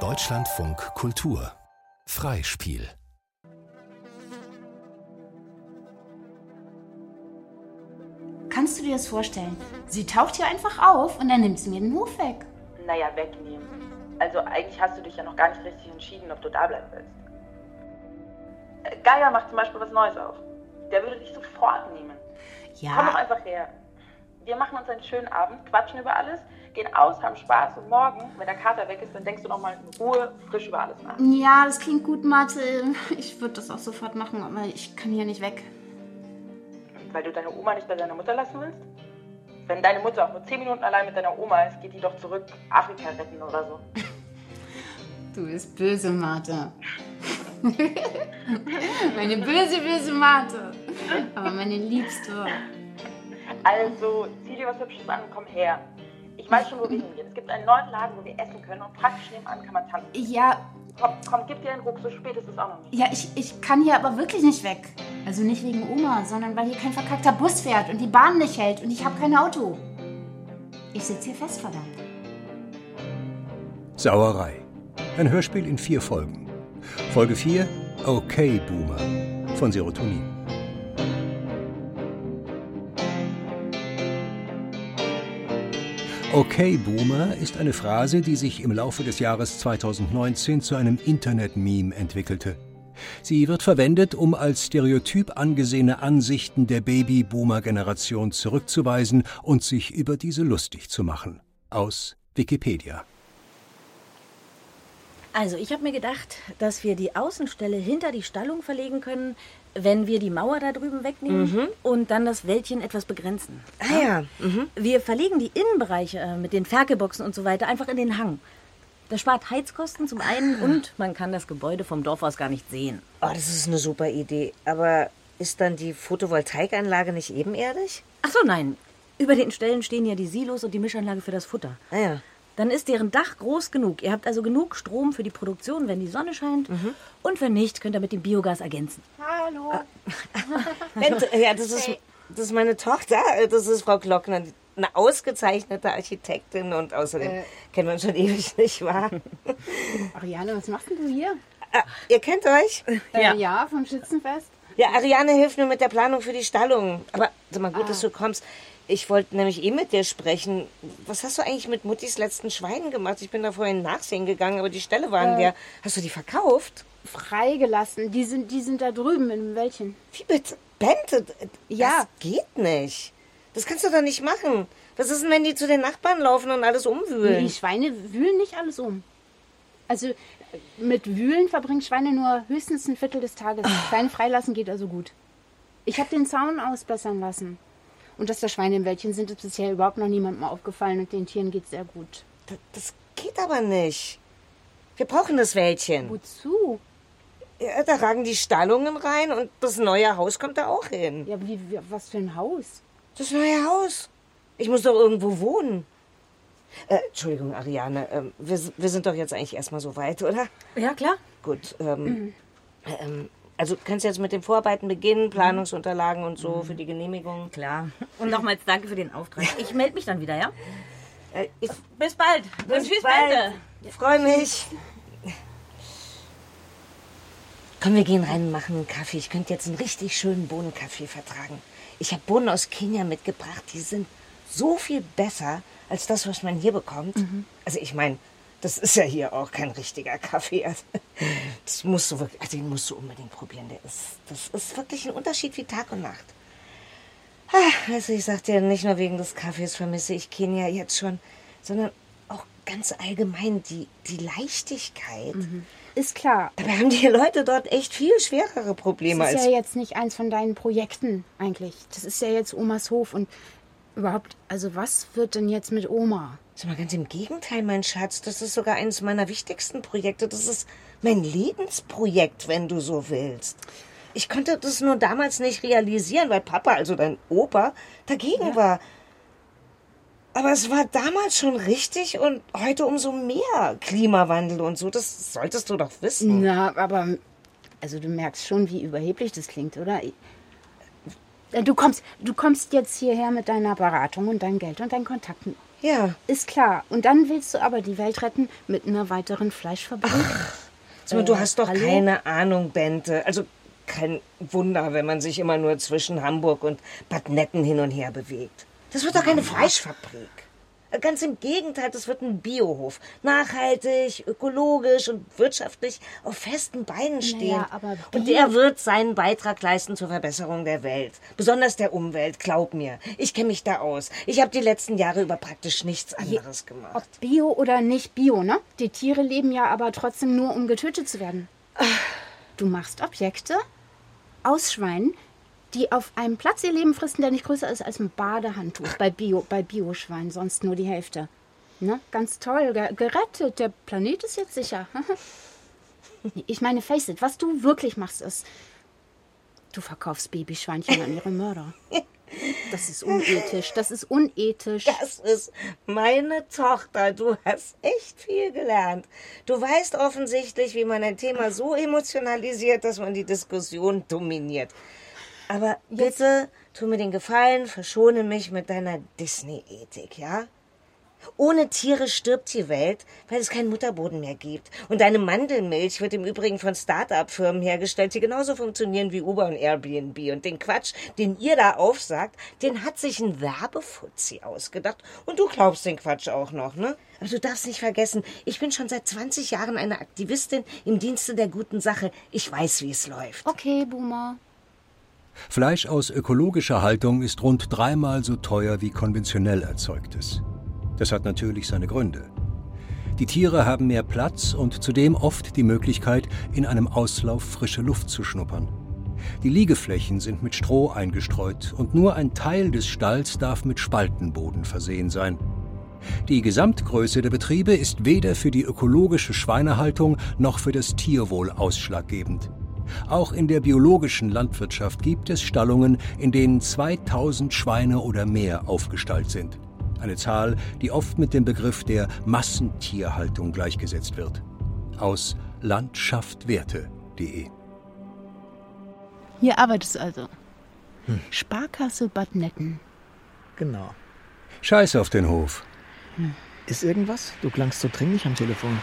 Deutschlandfunk Kultur Freispiel Kannst du dir das vorstellen? Sie taucht hier einfach auf und dann nimmt sie mir den Hof weg. Naja, wegnehmen. Also eigentlich hast du dich ja noch gar nicht richtig entschieden, ob du da bleiben willst. Äh, Geier macht zum Beispiel was Neues auf. Der würde dich sofort nehmen. Ja. Komm doch einfach her. Wir machen uns einen schönen Abend, quatschen über alles, gehen aus, haben Spaß und morgen, wenn der Kater weg ist, dann denkst du noch mal in Ruhe frisch über alles nach. Ja, das klingt gut, Mathe. Ich würde das auch sofort machen, aber ich kann hier nicht weg. Weil du deine Oma nicht bei deiner Mutter lassen willst? Wenn deine Mutter auch nur 10 Minuten allein mit deiner Oma ist, geht die doch zurück Afrika retten oder so. Du bist böse, Martha. meine böse, böse Martha. Aber meine Liebste. Also, zieh dir was Hübsches an und komm her. Ich weiß schon, wo wir hingehen. Es gibt einen neuen Laden, wo wir essen können und praktisch nebenan kann man tanzen. Ja, Komm, komm, gib dir einen Ruck, so spät ist es auch noch nicht. ja ich, ich kann hier aber wirklich nicht weg. Also nicht wegen Oma, sondern weil hier kein verkackter Bus fährt und die Bahn nicht hält und ich habe kein Auto. Ich sitze hier fest, verdammt. Sauerei. Ein Hörspiel in vier Folgen. Folge 4 Okay Boomer von Serotonin. Okay Boomer ist eine Phrase, die sich im Laufe des Jahres 2019 zu einem Internet-Meme entwickelte. Sie wird verwendet, um als stereotyp angesehene Ansichten der Baby-Boomer-Generation zurückzuweisen und sich über diese lustig zu machen. Aus Wikipedia. Also, ich habe mir gedacht, dass wir die Außenstelle hinter die Stallung verlegen können, wenn wir die Mauer da drüben wegnehmen und dann das Wäldchen etwas begrenzen. Ah ja. Mhm. Wir verlegen die Innenbereiche äh, mit den Ferkelboxen und so weiter einfach in den Hang. Das spart Heizkosten zum einen und man kann das Gebäude vom Dorf aus gar nicht sehen. Oh, das ist eine super Idee. Aber ist dann die Photovoltaikanlage nicht ebenerdig? Ach so, nein. Über den Stellen stehen ja die Silos und die Mischanlage für das Futter. Ah ja. Dann ist deren Dach groß genug. Ihr habt also genug Strom für die Produktion, wenn die Sonne scheint. Und wenn nicht, könnt ihr mit dem Biogas ergänzen. Hallo. Bente, ja, das ist, das ist meine Tochter. Das ist Frau Glockner. Eine ausgezeichnete Architektin und außerdem kennen wir uns schon ewig, nicht wahr? Ariane, was machst denn du hier? Ah, ihr kennt euch? Ja. Äh, ja, vom Schützenfest. Ja, Ariane hilft mir mit der Planung für die Stallung. Aber sag mal gut, dass du kommst. Ich wollte nämlich eh mit dir sprechen. Was hast du eigentlich mit Muttis letzten Schweinen gemacht? Ich bin da vorhin nachsehen gegangen, aber die Ställe waren leer. Hast du die verkauft? Freigelassen. Die sind, die sind da drüben in dem Wäldchen. Wie bitte? Bente, Ja. das geht nicht. Das kannst du doch nicht machen. Was ist denn, wenn die zu den Nachbarn laufen und alles umwühlen? Die Schweine wühlen nicht alles um. Also äh, mit Wühlen verbringen Schweine nur höchstens ein Viertel des Tages. Klein freilassen geht also gut. Ich habe den Zaun ausbessern lassen. Und dass da Schweine im Wäldchen sind, ist bisher überhaupt noch niemandem aufgefallen und den Tieren geht's sehr gut. Das, das geht aber nicht. Wir brauchen das Wäldchen. Wozu? Ja, da ragen die Stallungen rein und das neue Haus kommt da auch hin. Ja, wie, wie, was für ein Haus? Das neue Haus. Ich muss doch irgendwo wohnen. Äh, Entschuldigung, Ariane. Ähm, wir, wir sind doch jetzt eigentlich erstmal so weit, oder? Ja, klar. Gut. Ähm, ähm, also kannst jetzt mit den Vorarbeiten beginnen, Planungsunterlagen und so für die Genehmigung. Klar. Und nochmals danke für den Auftrag. Ich melde mich dann wieder, ja? Äh, ich Bis bald. Und tschüss, Bente. freue mich. Komm, wir gehen rein und machen einen Kaffee. Ich könnte jetzt einen richtig schönen Bohnenkaffee vertragen. Ich habe Bohnen aus Kenia mitgebracht. Die sind so viel besser als das, was man hier bekommt. Also ich meine, das ist ja hier auch kein richtiger Kaffee. Also, das musst du wirklich, also den musst du unbedingt probieren. Der ist, das ist wirklich ein Unterschied wie Tag und Nacht. Ah, Also ich sag dir, nicht nur wegen des Kaffees vermisse ich Kenia jetzt schon, sondern auch ganz allgemein die, die Leichtigkeit. Ist klar. Dabei haben die Leute dort echt viel schwerere Probleme Das ist als ja jetzt nicht eins von deinen Projekten eigentlich. Das ist ja jetzt Omas Hof und überhaupt, also was wird denn jetzt mit Oma? Sag mal, ganz im Gegenteil, mein Schatz. Das ist sogar eines meiner wichtigsten Projekte. Das ist mein Lebensprojekt, wenn du so willst. Ich konnte das nur damals nicht realisieren, weil Papa, also dein Opa, dagegen war. Aber es war damals schon richtig und heute umso mehr Klimawandel und so. Das solltest du doch wissen. Na, aber also du merkst schon, wie überheblich das klingt, oder? Äh, Du kommst, du kommst jetzt hierher mit deiner Beratung und deinem Geld und deinen Kontakten. Ja. Ist klar. Und dann willst du aber die Welt retten mit einer weiteren Fleischfabrik? So, du Äh, hast doch hallo? keine Ahnung, Bente. Also kein Wunder, wenn man sich immer nur zwischen Hamburg und Bad Netten hin und her bewegt. Das wird doch keine Fleischfabrik. Ganz im Gegenteil, das wird ein Biohof. Nachhaltig, ökologisch und wirtschaftlich auf festen Beinen stehen. aber und Bio- der wird seinen Beitrag leisten zur Verbesserung der Welt. Besonders der Umwelt, glaub mir. Ich kenne mich da aus. Ich habe die letzten Jahre über praktisch nichts anderes gemacht. Ob Bio oder nicht Bio, ne? Die Tiere leben ja aber trotzdem nur, um getötet zu werden. Du machst Objekte aus Schweinen, die auf einem Platz ihr Leben fristen, der nicht größer ist als ein Badehandtuch bei Bio, bei Bioschweinen, sonst nur die Hälfte. Ne? Ganz toll, ge gerettet. Der Planet ist jetzt sicher. ich meine, face it, was du wirklich machst, ist, du verkaufst Babyschweinchen an ihre Mörder. Das ist unethisch. Das ist unethisch. Das ist meine Tochter. Du hast echt viel gelernt. Du weißt offensichtlich, wie man ein Thema so emotionalisiert, dass man die Diskussion dominiert. Aber bitte, tu mir den Gefallen, verschone mich mit deiner Disney-Ethik, ja? Ohne Tiere stirbt die Welt, weil es keinen Mutterboden mehr gibt. Und deine Mandelmilch wird im Übrigen von Start-up-Firmen hergestellt, die genauso funktionieren wie Uber und Airbnb. Und den Quatsch, den ihr da aufsagt, den hat sich ein Werbefuzzi ausgedacht. Und du glaubst den Quatsch auch noch, ne? Aber du darfst nicht vergessen, ich bin schon seit 20 Jahren eine Aktivistin im Dienste der guten Sache. Ich weiß, wie es läuft. Okay, Boomer. Fleisch aus ökologischer Haltung ist rund dreimal so teuer wie konventionell erzeugtes. Das hat natürlich seine Gründe. Die Tiere haben mehr Platz und zudem oft die Möglichkeit, in einem Auslauf frische Luft zu schnuppern. Die Liegeflächen sind mit Stroh eingestreut und nur ein Teil des Stalls darf mit Spaltenboden versehen sein. Die Gesamtgröße der Betriebe ist weder für die ökologische Schweinehaltung noch für das Tierwohl ausschlaggebend. Auch in der biologischen Landwirtschaft gibt es Stallungen, in denen 2000 Schweine oder mehr aufgestallt sind. Eine Zahl, die oft mit dem Begriff der Massentierhaltung gleichgesetzt wird. Aus landschaftwerte.de Hier arbeitest du also. Sparkasse Bad Netten. Genau. Scheiß auf den Hof. Ist irgendwas? Du klangst so dringlich am Telefon.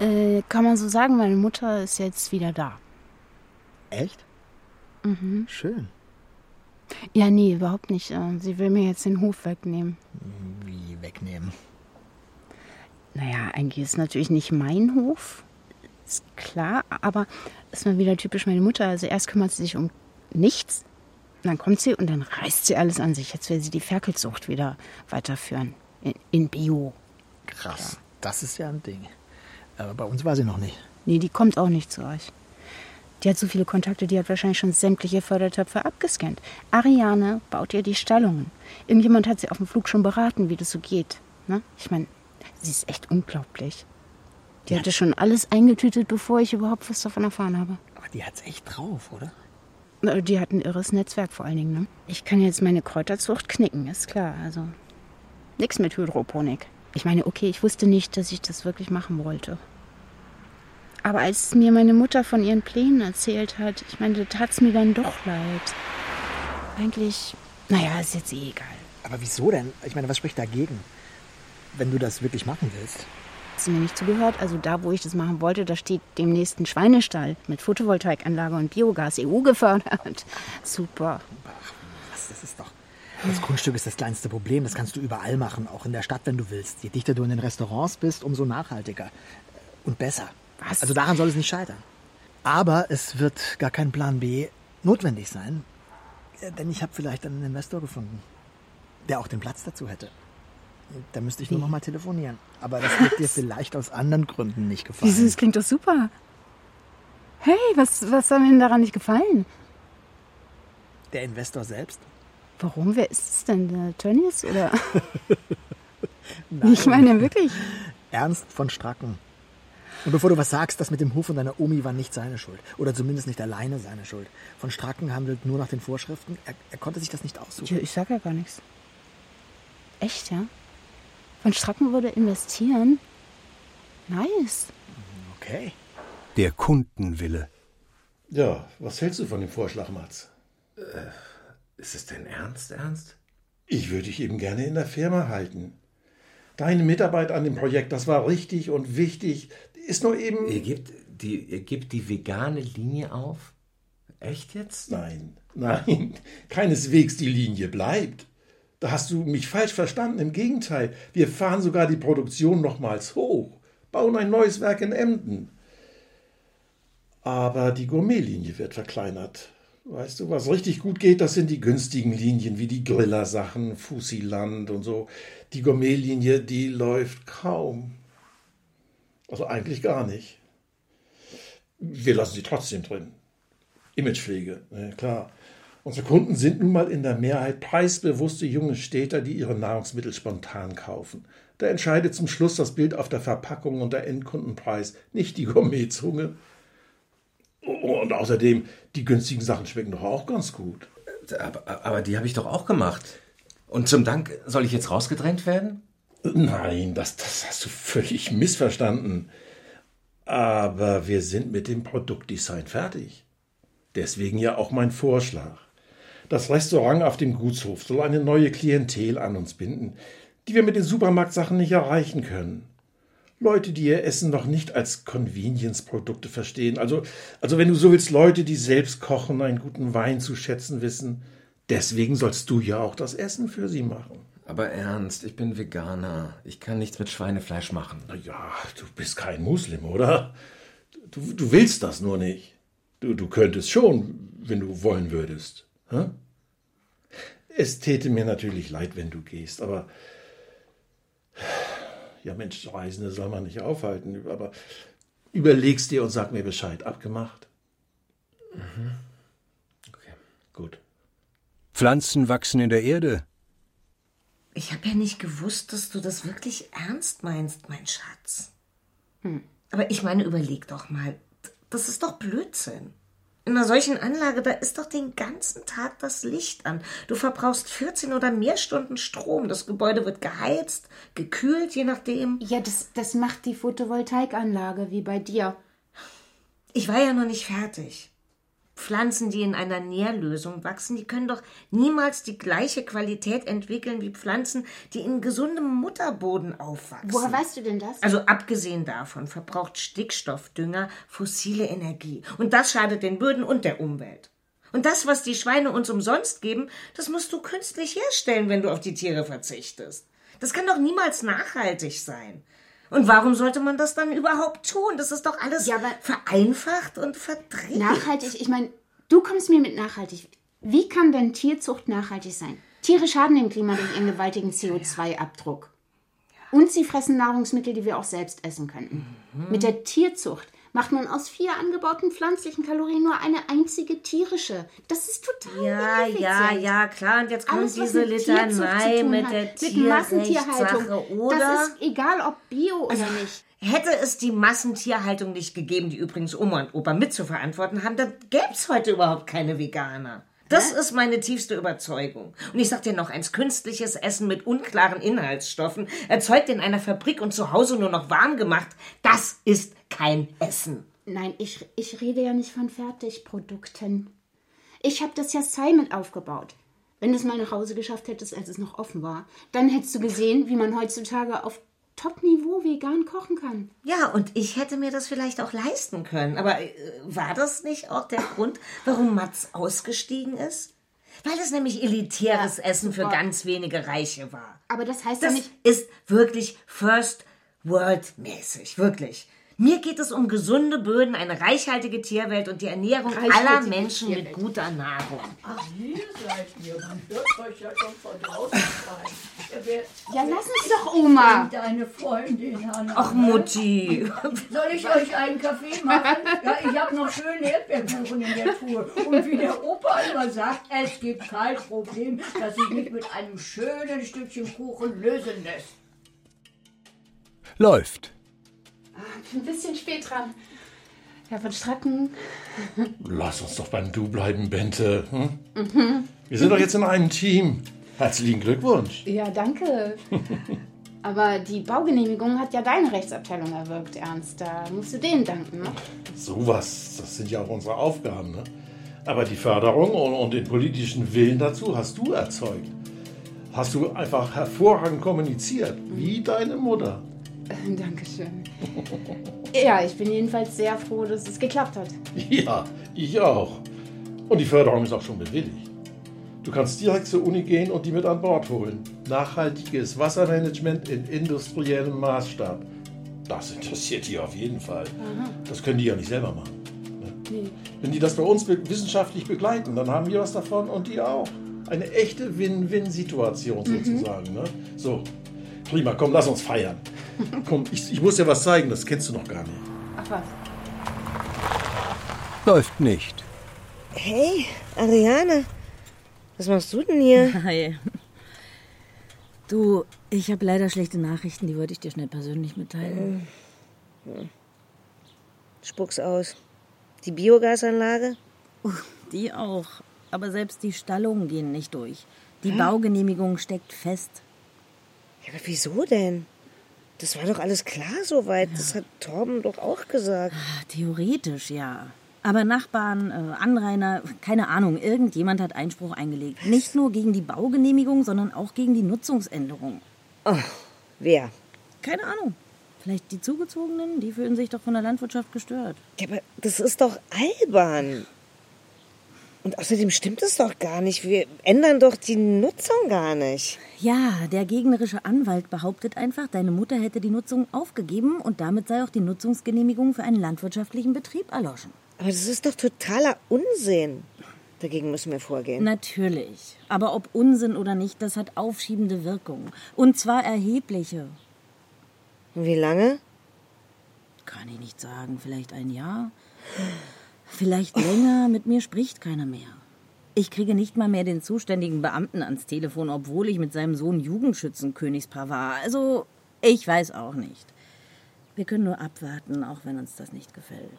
Äh, kann man so sagen, meine Mutter ist jetzt wieder da. Echt? Mhm. Schön. Ja, nee, überhaupt nicht. Äh, Sie will mir jetzt den Hof wegnehmen. Wie wegnehmen. Naja, eigentlich ist es natürlich nicht mein Hof. Ist klar, aber ist mal wieder typisch meine Mutter. Also erst kümmert sie sich um nichts, dann kommt sie und dann reißt sie alles an sich. Jetzt will sie die Ferkelzucht wieder weiterführen. In, in Bio. Krass. Das ist ja ein Ding. Aber bei uns war sie noch nicht. Nee, die kommt auch nicht zu euch. Die hat so viele Kontakte, die hat wahrscheinlich schon sämtliche Fördertöpfe abgescannt. Ariane baut ihr die Stallungen. Irgendjemand hat sie auf dem Flug schon beraten, wie das so geht. Ne? Ich meine, sie ist echt unglaublich. Die hatte schon alles eingetütet, bevor ich überhaupt was davon erfahren habe. Aber die hat's echt drauf, oder? Die hat ein irres Netzwerk vor allen Dingen. Ne? Ich kann jetzt meine Kräuterzucht knicken, ist klar. Also nix mit Hydroponik. Ich meine, okay, ich wusste nicht, dass ich das wirklich machen wollte. Aber als mir meine Mutter von ihren Plänen erzählt hat, ich meine, da tat's mir dann doch leid. Eigentlich, naja, ist jetzt eh egal. Aber wieso denn? Ich meine, was spricht dagegen? Wenn du das wirklich machen willst. Hat sie mir nicht zugehört. Also da, wo ich das machen wollte, da steht demnächst ein Schweinestall mit Photovoltaikanlage und Biogas EU gefördert. Super. Was, das ist doch. Das Grundstück ist das kleinste Problem. Das kannst du überall machen, auch in der Stadt, wenn du willst. Je dichter du in den Restaurants bist, umso nachhaltiger. Und besser. Was? Also daran soll es nicht scheitern. Aber es wird gar kein Plan B notwendig sein. Äh, Denn ich habe vielleicht einen Investor gefunden, der auch den Platz dazu hätte. Da müsste ich nur noch mal telefonieren. Aber das wird dir vielleicht aus anderen Gründen nicht gefallen. Wieso, das klingt doch super. Hey, was, was soll mir denn daran nicht gefallen? Der Investor selbst? Warum? Wer ist es denn? Der Tönnies oder? ich meine wirklich. Ernst von Stracken. Und bevor du was sagst, das mit dem Hof und deiner Omi war nicht seine Schuld. Oder zumindest nicht alleine seine Schuld. Von Stracken handelt nur nach den Vorschriften. Er, er konnte sich das nicht aussuchen. Ja, ich sag ja gar nichts. Echt, ja? Von Stracken würde investieren? Nice. Okay. Der Kundenwille. Ja, was hältst du von dem Vorschlag, Mats? Ist es denn ernst, Ernst? Ich würde dich eben gerne in der Firma halten. Deine Mitarbeit an dem Projekt, das war richtig und wichtig. Ist nur eben. Ihr gebt die, ihr gebt die vegane Linie auf? Echt jetzt? Nein, nein, keineswegs die Linie bleibt. Da hast du mich falsch verstanden. Im Gegenteil, wir fahren sogar die Produktion nochmals hoch, bauen ein neues Werk in Emden. Aber die Gourmetlinie wird verkleinert. Weißt du, was richtig gut geht, das sind die günstigen Linien wie die Griller-Sachen, Fusiland und so. Die Gourmetlinie, die läuft kaum. Also eigentlich gar nicht. Wir lassen sie trotzdem drin. Imagepflege, ne, klar. Unsere Kunden sind nun mal in der Mehrheit preisbewusste junge Städter, die ihre Nahrungsmittel spontan kaufen. Da entscheidet zum Schluss das Bild auf der Verpackung und der Endkundenpreis, nicht die Gourmetzunge. Und außerdem, die günstigen Sachen schmecken doch auch ganz gut. Aber, aber die habe ich doch auch gemacht. Und zum Dank soll ich jetzt rausgedrängt werden? Nein, das, das hast du völlig missverstanden. Aber wir sind mit dem Produktdesign fertig. Deswegen ja auch mein Vorschlag. Das Restaurant auf dem Gutshof soll eine neue Klientel an uns binden, die wir mit den Supermarktsachen nicht erreichen können. Leute, die ihr Essen noch nicht als Convenience-Produkte verstehen. Also, also wenn du so willst, Leute, die selbst kochen, einen guten Wein zu schätzen wissen. Deswegen sollst du ja auch das Essen für sie machen. Aber ernst, ich bin Veganer. Ich kann nichts mit Schweinefleisch machen. Na ja, du bist kein Muslim, oder? Du, du willst das nur nicht. Du, du könntest schon, wenn du wollen würdest. Hä? Es täte mir natürlich leid, wenn du gehst, aber ja Mensch, Reisende soll man nicht aufhalten, aber überlegst dir und sag mir Bescheid. Abgemacht? Mhm. Okay. Gut. Pflanzen wachsen in der Erde. Ich habe ja nicht gewusst, dass du das wirklich ernst meinst, mein Schatz. Hm. Aber ich meine, überleg doch mal. Das ist doch Blödsinn. In einer solchen Anlage, da ist doch den ganzen Tag das Licht an. Du verbrauchst 14 oder mehr Stunden Strom. Das Gebäude wird geheizt, gekühlt, je nachdem. Ja, das, das macht die Photovoltaikanlage, wie bei dir. Ich war ja noch nicht fertig. Pflanzen, die in einer Nährlösung wachsen, die können doch niemals die gleiche Qualität entwickeln wie Pflanzen, die in gesundem Mutterboden aufwachsen. Woher weißt du denn das? Also abgesehen davon verbraucht Stickstoffdünger fossile Energie. Und das schadet den Böden und der Umwelt. Und das, was die Schweine uns umsonst geben, das musst du künstlich herstellen, wenn du auf die Tiere verzichtest. Das kann doch niemals nachhaltig sein. Und warum sollte man das dann überhaupt tun? Das ist doch alles Ja, vereinfacht und verdreht. Nachhaltig, ich meine, du kommst mir mit nachhaltig. Wie kann denn Tierzucht nachhaltig sein? Tiere schaden dem Klima durch ihren gewaltigen CO2-Abdruck. Und sie fressen Nahrungsmittel, die wir auch selbst essen könnten. Mhm. Mit der Tierzucht macht man aus vier angebauten pflanzlichen Kalorien nur eine einzige tierische. Das ist total Ja, ja, ja, klar. Und jetzt kommt Alles, diese Litanei mit der mit Massentierhaltung. Tierrechtssache, oder? Das ist egal, ob Bio oder nicht. Hätte es die Massentierhaltung nicht gegeben, die übrigens Oma und Opa mitzuverantworten haben, dann gäbe es heute überhaupt keine Veganer. Das ist meine tiefste Überzeugung. Und ich sag dir noch eins, künstliches Essen mit unklaren Inhaltsstoffen, erzeugt in einer Fabrik und zu Hause nur noch warm gemacht, das ist kein Essen. Nein, ich, ich rede ja nicht von Fertigprodukten. Ich habe das Yassai mit aufgebaut. Wenn du es mal nach Hause geschafft hättest, als es noch offen war, dann hättest du gesehen, wie man heutzutage auf Top-Niveau vegan kochen kann. Ja, und ich hätte mir das vielleicht auch leisten können. Aber äh, war das nicht auch der Grund, warum Mats ausgestiegen ist? Weil es nämlich elitäres Essen für ganz wenige Reiche war. Aber das heißt ja Das nicht. ist wirklich First World mäßig, wirklich. Mir geht es um gesunde Böden, eine reichhaltige Tierwelt und die Ernährung Reichhaltige aller Menschen mit Tierwelt. guter Nahrung. Ach, hier seid ihr. Man hört euch ja schon von draußen rein. Ja, lass uns doch, Oma. deine Freundin, Hanna. Ach, Mutti. Soll ich euch einen Kaffee machen? Ja, ich habe noch schönen Erdbeerkuchen in der Tour. Und wie der Opa immer sagt, es gibt kein Problem, das sich nicht mit einem schönen Stückchen Kuchen lösen lässt. Läuft. Ein bisschen spät dran. Herr von Stracken. Lass uns doch beim Du bleiben, Bente. Hm? Wir sind doch jetzt in einem Team. Herzlichen Glückwunsch. Ja, danke. Aber die Baugenehmigung hat ja deine Rechtsabteilung erwirkt, Ernst. Da musst du denen danken, ne? Sowas, das sind ja auch unsere Aufgaben. Ne? Aber die Förderung und, und den politischen Willen dazu hast du erzeugt. Hast du einfach hervorragend kommuniziert, wie deine Mutter. Dankeschön. Ja, ich bin jedenfalls sehr froh, dass es geklappt hat. Ja, ich auch. Und die Förderung ist auch schon bewilligt. Du kannst direkt zur Uni gehen und die mit an Bord holen. Nachhaltiges Wassermanagement in industriellem Maßstab. Das interessiert die auf jeden Fall. Das können die ja nicht selber machen. ne? Nee. Wenn die das bei uns wissenschaftlich begleiten, dann haben wir was davon und die auch. Eine echte Win-Win-Situation sozusagen. Ne? So, prima, komm, lass uns feiern. Komm, ich, ich muss dir was zeigen, das kennst du noch gar nicht. Ach was. Läuft nicht. Hey, Ariane, was machst du denn hier? Hi. Du, ich habe leider schlechte Nachrichten, die wollte ich dir schnell persönlich mitteilen. Spuck's aus. Die Biogasanlage? Die auch. Aber selbst die Stallungen gehen nicht durch. Die Baugenehmigung steckt fest. Ja, aber wieso denn? Das war doch alles klar soweit. Das hat Torben doch auch gesagt. Theoretisch ja. Aber Nachbarn, äh, Anrainer, keine Ahnung, irgendjemand hat Einspruch eingelegt. Nicht nur gegen die Baugenehmigung, sondern auch gegen die Nutzungsänderung. Wer? Keine Ahnung. Vielleicht die Zugezogenen, die fühlen sich doch von der Landwirtschaft gestört. Ja, aber das ist doch albern. Und außerdem stimmt es doch gar nicht. Wir ändern doch die Nutzung gar nicht. Ja, der gegnerische Anwalt behauptet einfach, deine Mutter hätte die Nutzung aufgegeben und damit sei auch die Nutzungsgenehmigung für einen landwirtschaftlichen Betrieb erloschen. Aber das ist doch totaler Unsinn. Dagegen müssen wir vorgehen. Natürlich. Aber ob Unsinn oder nicht, das hat aufschiebende Wirkung. Und zwar erhebliche. Wie lange? Kann ich nicht sagen. Vielleicht ein Jahr? Vielleicht länger. Mit mir spricht keiner mehr. Ich kriege nicht mal mehr den zuständigen Beamten ans Telefon, obwohl ich mit seinem Sohn Jugendschützenkönigspaar war. Also, ich weiß auch nicht. Wir können nur abwarten, auch wenn uns das nicht gefällt.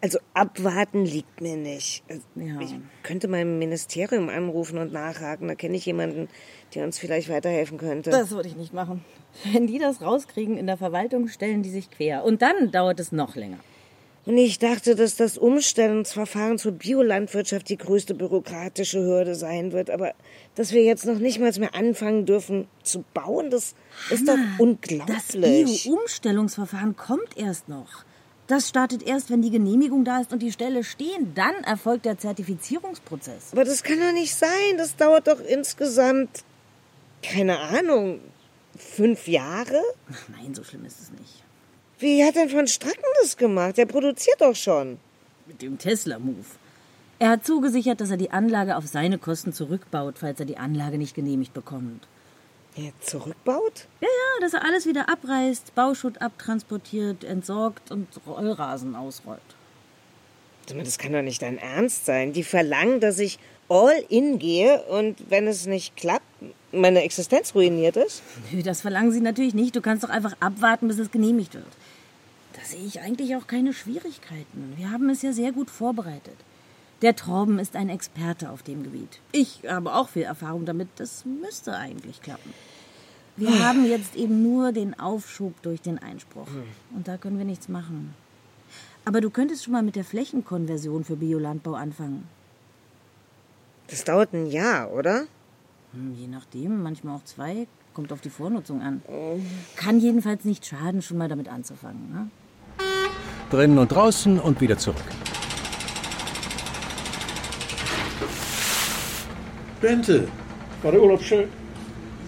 Also abwarten liegt mir nicht. Also, Ja. Ich könnte mein Ministerium anrufen und nachhaken. Da kenne ich jemanden, der uns vielleicht weiterhelfen könnte. Das würde ich nicht machen. Wenn die das rauskriegen in der Verwaltung, stellen die sich quer. Und dann dauert es noch länger. Und ich dachte, dass das Umstellungsverfahren zur Biolandwirtschaft die größte bürokratische Hürde sein wird. Aber dass wir jetzt noch nicht mal mehr anfangen dürfen zu bauen, das ist doch Das unglaublich. EU-Umstellungsverfahren kommt erst noch. Das startet erst, wenn die Genehmigung da ist und die Ställe stehen. Dann erfolgt der Zertifizierungsprozess. Aber das kann doch nicht sein. Das dauert doch insgesamt, keine Ahnung, fünf Jahre? Ach nein, so schlimm ist es nicht. Wie hat denn von Stracken das gemacht? Der produziert doch schon. Mit dem Tesla-Move. Er hat zugesichert, dass er die Anlage auf seine Kosten zurückbaut, falls er die Anlage nicht genehmigt bekommt. Er zurückbaut? Ja, ja, dass er alles wieder abreißt, Bauschutt abtransportiert, entsorgt und Rollrasen ausrollt. Das kann doch nicht dein Ernst sein. Die verlangen, dass ich all in gehe und wenn es nicht klappt, meine Existenz ruiniert ist? Nö, das verlangen sie natürlich nicht. Du kannst doch einfach abwarten, bis es genehmigt wird. Da sehe ich eigentlich auch keine Schwierigkeiten. Wir haben es ja sehr gut vorbereitet. Der Torben ist ein Experte auf dem Gebiet. Ich habe auch viel Erfahrung damit. Das müsste eigentlich klappen. Wir haben jetzt eben nur den Aufschub durch den Einspruch. Und da können wir nichts machen. Aber du könntest schon mal mit der Flächenkonversion für Biolandbau anfangen. Das dauert ein Jahr, oder? Hm, Je nachdem, manchmal auch zwei. Kommt auf die Vornutzung an. Kann jedenfalls nicht schaden, schon mal damit anzufangen. Ne? Drinnen und draußen und wieder zurück. Bente, war der Urlaub schön?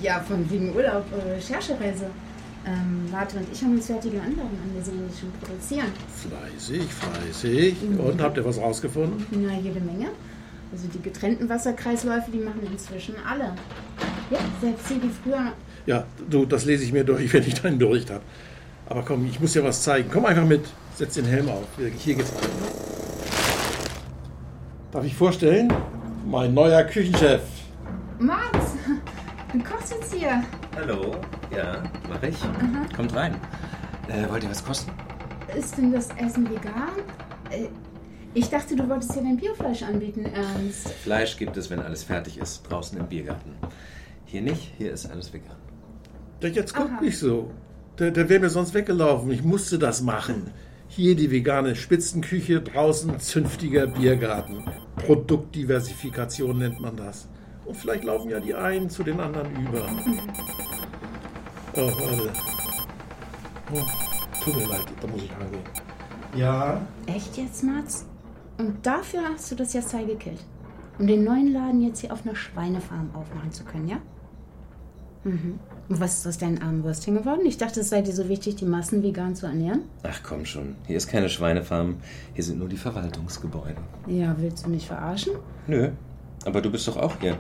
Ja, von wegen Urlaub, äh, Recherchereise. Ähm, Warte und ich haben uns fertige Anlagen angesehen, die schon produzieren. Fleißig, fleißig. Und habt ihr was rausgefunden? Na, jede Menge. Also die getrennten Wasserkreisläufe, die machen inzwischen alle. Ja, selbst die, die früher... Ja, du, das lese ich mir durch, wenn ich deinen Bericht habe. Aber komm, ich muss dir was zeigen. Komm einfach mit. Setz den Helm auf. Hier geht's rein. Darf ich vorstellen? Mein neuer Küchenchef. Max, du kochst jetzt hier. Hallo? Ja, mach ich. Kommt rein. Äh, wollt ihr was kosten? Ist denn das Essen vegan? Äh, ich dachte, du wolltest hier dein Biofleisch anbieten, Ernst. Fleisch gibt es, wenn alles fertig ist, draußen im Biergarten. Hier nicht, hier ist alles vegan. Der jetzt guckt Aha. nicht so. Der, der wäre mir sonst weggelaufen. Ich musste das machen. Hier die vegane Spitzenküche, draußen zünftiger Biergarten. Produktdiversifikation nennt man das. Und vielleicht laufen ja die einen zu den anderen über. Oh, warte. Oh, tut mir leid, da muss ich rangehen. Ja? Echt jetzt, Mats? Und dafür hast du das Yassai gekillt? Um den neuen Laden jetzt hier auf einer Schweinefarm aufmachen zu können, ja? Mhm. Und was ist aus deinen armen Würstchen geworden? Ich dachte, es sei dir so wichtig, die Massen vegan zu ernähren. Ach komm schon, hier ist keine Schweinefarm, hier sind nur die Verwaltungsgebäude. Ja, willst du mich verarschen? Nö, aber du bist doch auch hier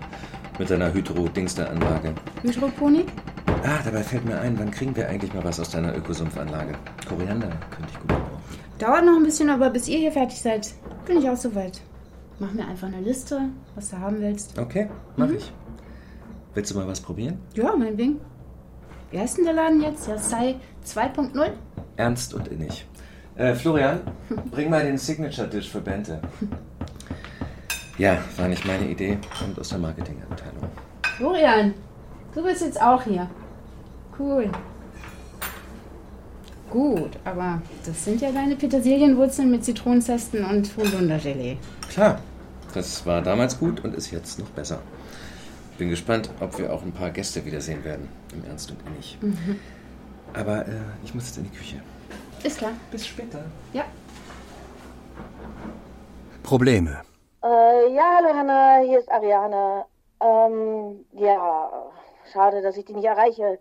mit deiner Hydro-Dingster-Anlage. Hydroponik? Ah, dabei fällt mir ein, wann kriegen wir eigentlich mal was aus deiner Ökosumpfanlage? Koriander könnte ich gut gebrauchen. Dauert noch ein bisschen, aber bis ihr hier fertig seid, bin ich auch soweit. Mach mir einfach eine Liste, was du haben willst. Okay, mach ich. Willst du mal was probieren? Ja, meinetwegen. Wie heißt denn der Laden jetzt? Yassai 2.0? Ernst und innig. Äh, Florian, bring mal den Signature-Dish für Bente. Ja, war nicht meine Idee, kommt aus der Marketingabteilung. Florian, du bist jetzt auch hier. Cool. Gut, aber das sind ja deine Petersilienwurzeln mit Zitronenzesten und Holundergelee. Klar, das war damals gut und ist jetzt noch besser. Bin gespannt, ob wir auch ein paar Gäste wiedersehen werden, im Ernst und innig. Mhm. Aber äh, ich muss jetzt in die Küche. Ist klar. Bis später. Ja. Probleme. Äh, ja, hallo Hanna, hier ist Ariane. Ähm, ja, schade, dass ich die nicht erreiche.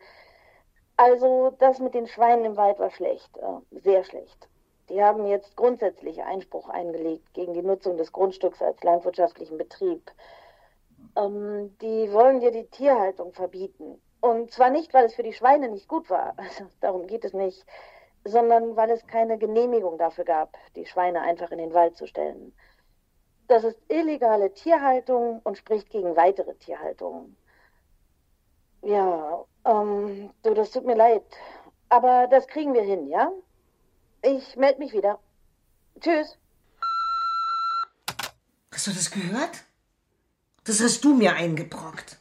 Also, das mit den Schweinen im Wald war schlecht, äh, sehr schlecht. Die haben jetzt grundsätzlich Einspruch eingelegt gegen die Nutzung des Grundstücks als landwirtschaftlichen Betrieb. Ähm, die wollen dir die Tierhaltung verbieten. Und zwar nicht, weil es für die Schweine nicht gut war, also darum geht es nicht, sondern weil es keine Genehmigung dafür gab, die Schweine einfach in den Wald zu stellen. Das ist illegale Tierhaltung und spricht gegen weitere Tierhaltung. Ja, ähm, du, das tut mir leid. Aber das kriegen wir hin, ja? Ich melde mich wieder. Tschüss. Hast du das gehört? Das hast du mir eingebrockt.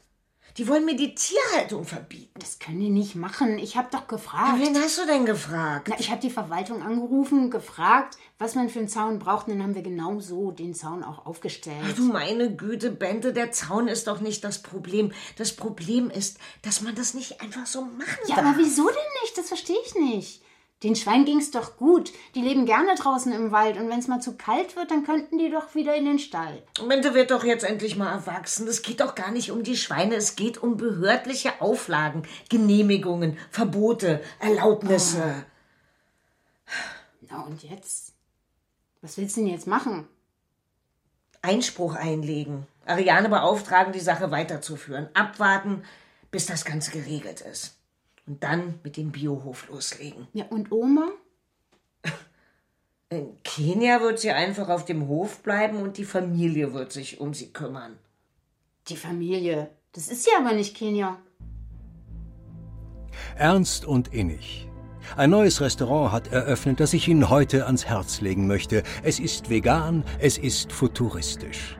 Die wollen mir die Tierhaltung verbieten. Das können die nicht machen. Ich habe doch gefragt. Wen hast du denn gefragt? Na, ich habe die Verwaltung angerufen, gefragt, was man für einen Zaun braucht. Und dann haben wir genau so den Zaun auch aufgestellt. Ach du meine Güte, Bente, der Zaun ist doch nicht das Problem. Das Problem ist, dass man das nicht einfach so machen Ja, darf. aber wieso denn nicht? Das verstehe ich nicht. Den Schweinen ging's doch gut. Die leben gerne draußen im Wald. Und wenn es mal zu kalt wird, dann könnten die doch wieder in den Stall. Bente wird doch jetzt endlich mal erwachsen. Es geht doch gar nicht um die Schweine. Es geht um behördliche Auflagen, Genehmigungen, Verbote, Erlaubnisse. Na und jetzt? Was willst du denn jetzt machen? Einspruch einlegen. Ariane beauftragen, die Sache weiterzuführen. Abwarten, bis das Ganze geregelt ist. Und dann mit dem Biohof loslegen. Ja, und Oma? In Kenia wird sie einfach auf dem Hof bleiben und die Familie wird sich um sie kümmern. Die Familie. Das ist ja aber nicht Kenia. Ernst und innig. Ein neues Restaurant hat eröffnet, das ich Ihnen heute ans Herz legen möchte. Es ist vegan, es ist futuristisch.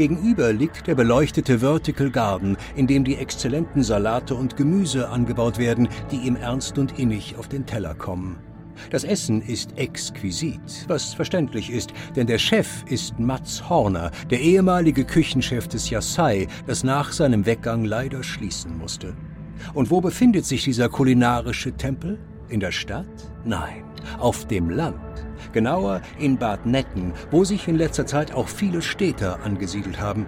Gegenüber liegt der beleuchtete Vertical Garden, in dem die exzellenten Salate und Gemüse angebaut werden, die ihm ernst und innig auf den Teller kommen. Das Essen ist exquisit, was verständlich ist, denn der Chef ist Mats Horner, der ehemalige Küchenchef des Yassai, das nach seinem Weggang leider schließen musste. Und wo befindet sich dieser kulinarische Tempel? In der Stadt? Nein, auf dem Land. Genauer in Bad Netten, wo sich in letzter Zeit auch viele Städter angesiedelt haben.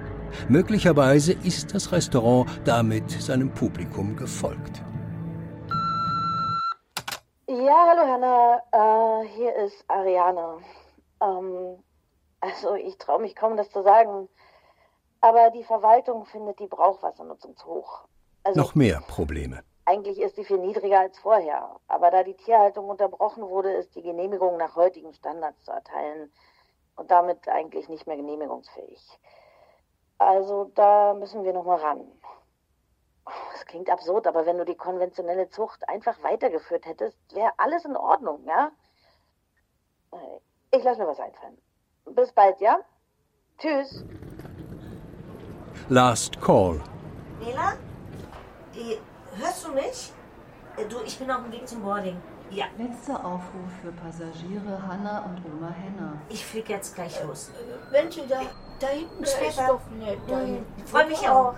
Möglicherweise ist das Restaurant damit seinem Publikum gefolgt. Ja, hallo Hanna, äh, hier ist Ariane. Ähm, also ich traue mich kaum, das zu sagen, aber die Verwaltung findet die Brauchwassernutzung zu hoch. Also Noch mehr Probleme. Eigentlich ist sie viel niedriger als vorher, aber da die Tierhaltung unterbrochen wurde, ist die Genehmigung nach heutigen Standards zu erteilen und damit eigentlich nicht mehr genehmigungsfähig. Also da müssen wir noch mal ran. Das klingt absurd, aber wenn du die konventionelle Zucht einfach weitergeführt hättest, wäre alles in Ordnung, ja? Ich lasse mir was einfallen. Bis bald, ja? Tschüss. Last Call. Nela? Eh, Hörst du mich? Äh, Du, ich bin auf dem Weg zum Boarding. Ja, Letzter Aufruf für Passagiere Hanna und Oma Henna. ich fliege jetzt gleich los. Wenn Sie da, da hinten, da ist doch nett. Da Mhm. hinten. Ich freue mich auch.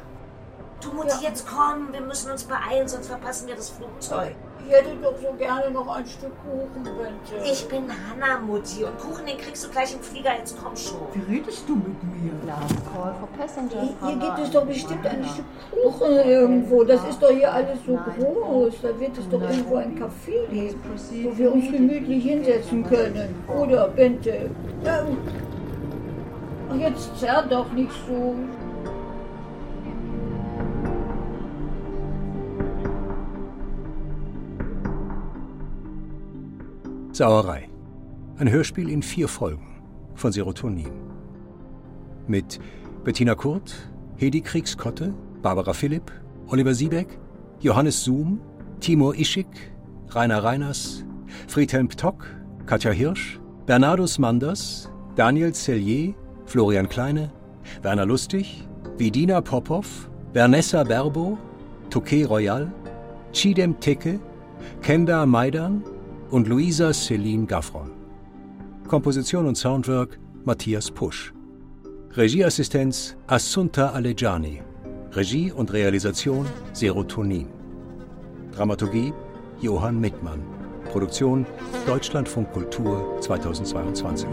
Du Mutti, jetzt komm, wir müssen uns beeilen, sonst verpassen wir das Flugzeug. Ich hätte doch so gerne noch ein Stück Kuchen, Bente. Ich bin Hanna, Mutti, und Kuchen, den kriegst du gleich im Flieger, jetzt komm schon. Wie redest du mit mir? Last call for passengers. Hier gibt es doch bestimmt ein. Stück Kuchen irgendwo. Das ist doch hier alles so groß. Da wird es doch irgendwo ein Café geben, wo wir uns gemütlich hinsetzen können. Oder, Bente? Ähm, ach, jetzt zerr doch nicht so. Sauerei. Ein Hörspiel in vier Folgen von Serotonin. Mit Bettina Kurt, Hedi Kriegskotte, Barbara Philipp, Oliver Siebeck, Johannes Zoom, Timur Ischik, Rainer Reiners, Friedhelm Ptock, Katja Hirsch, Bernardus Manders, Daniel Cellier, Florian Kleine, Werner Lustig, Vidina Popov, Vernessa Berbo, Touquet Royal, Chidem Teke, Kenda Maidan und Luisa Celine Gaffron. Komposition und Soundwork Matthias Pusch. Regieassistenz Assunta Alejani. Regie und Realisation Serotonin. Dramaturgie Johann Mittmann. Produktion Deutschlandfunk Kultur 2022.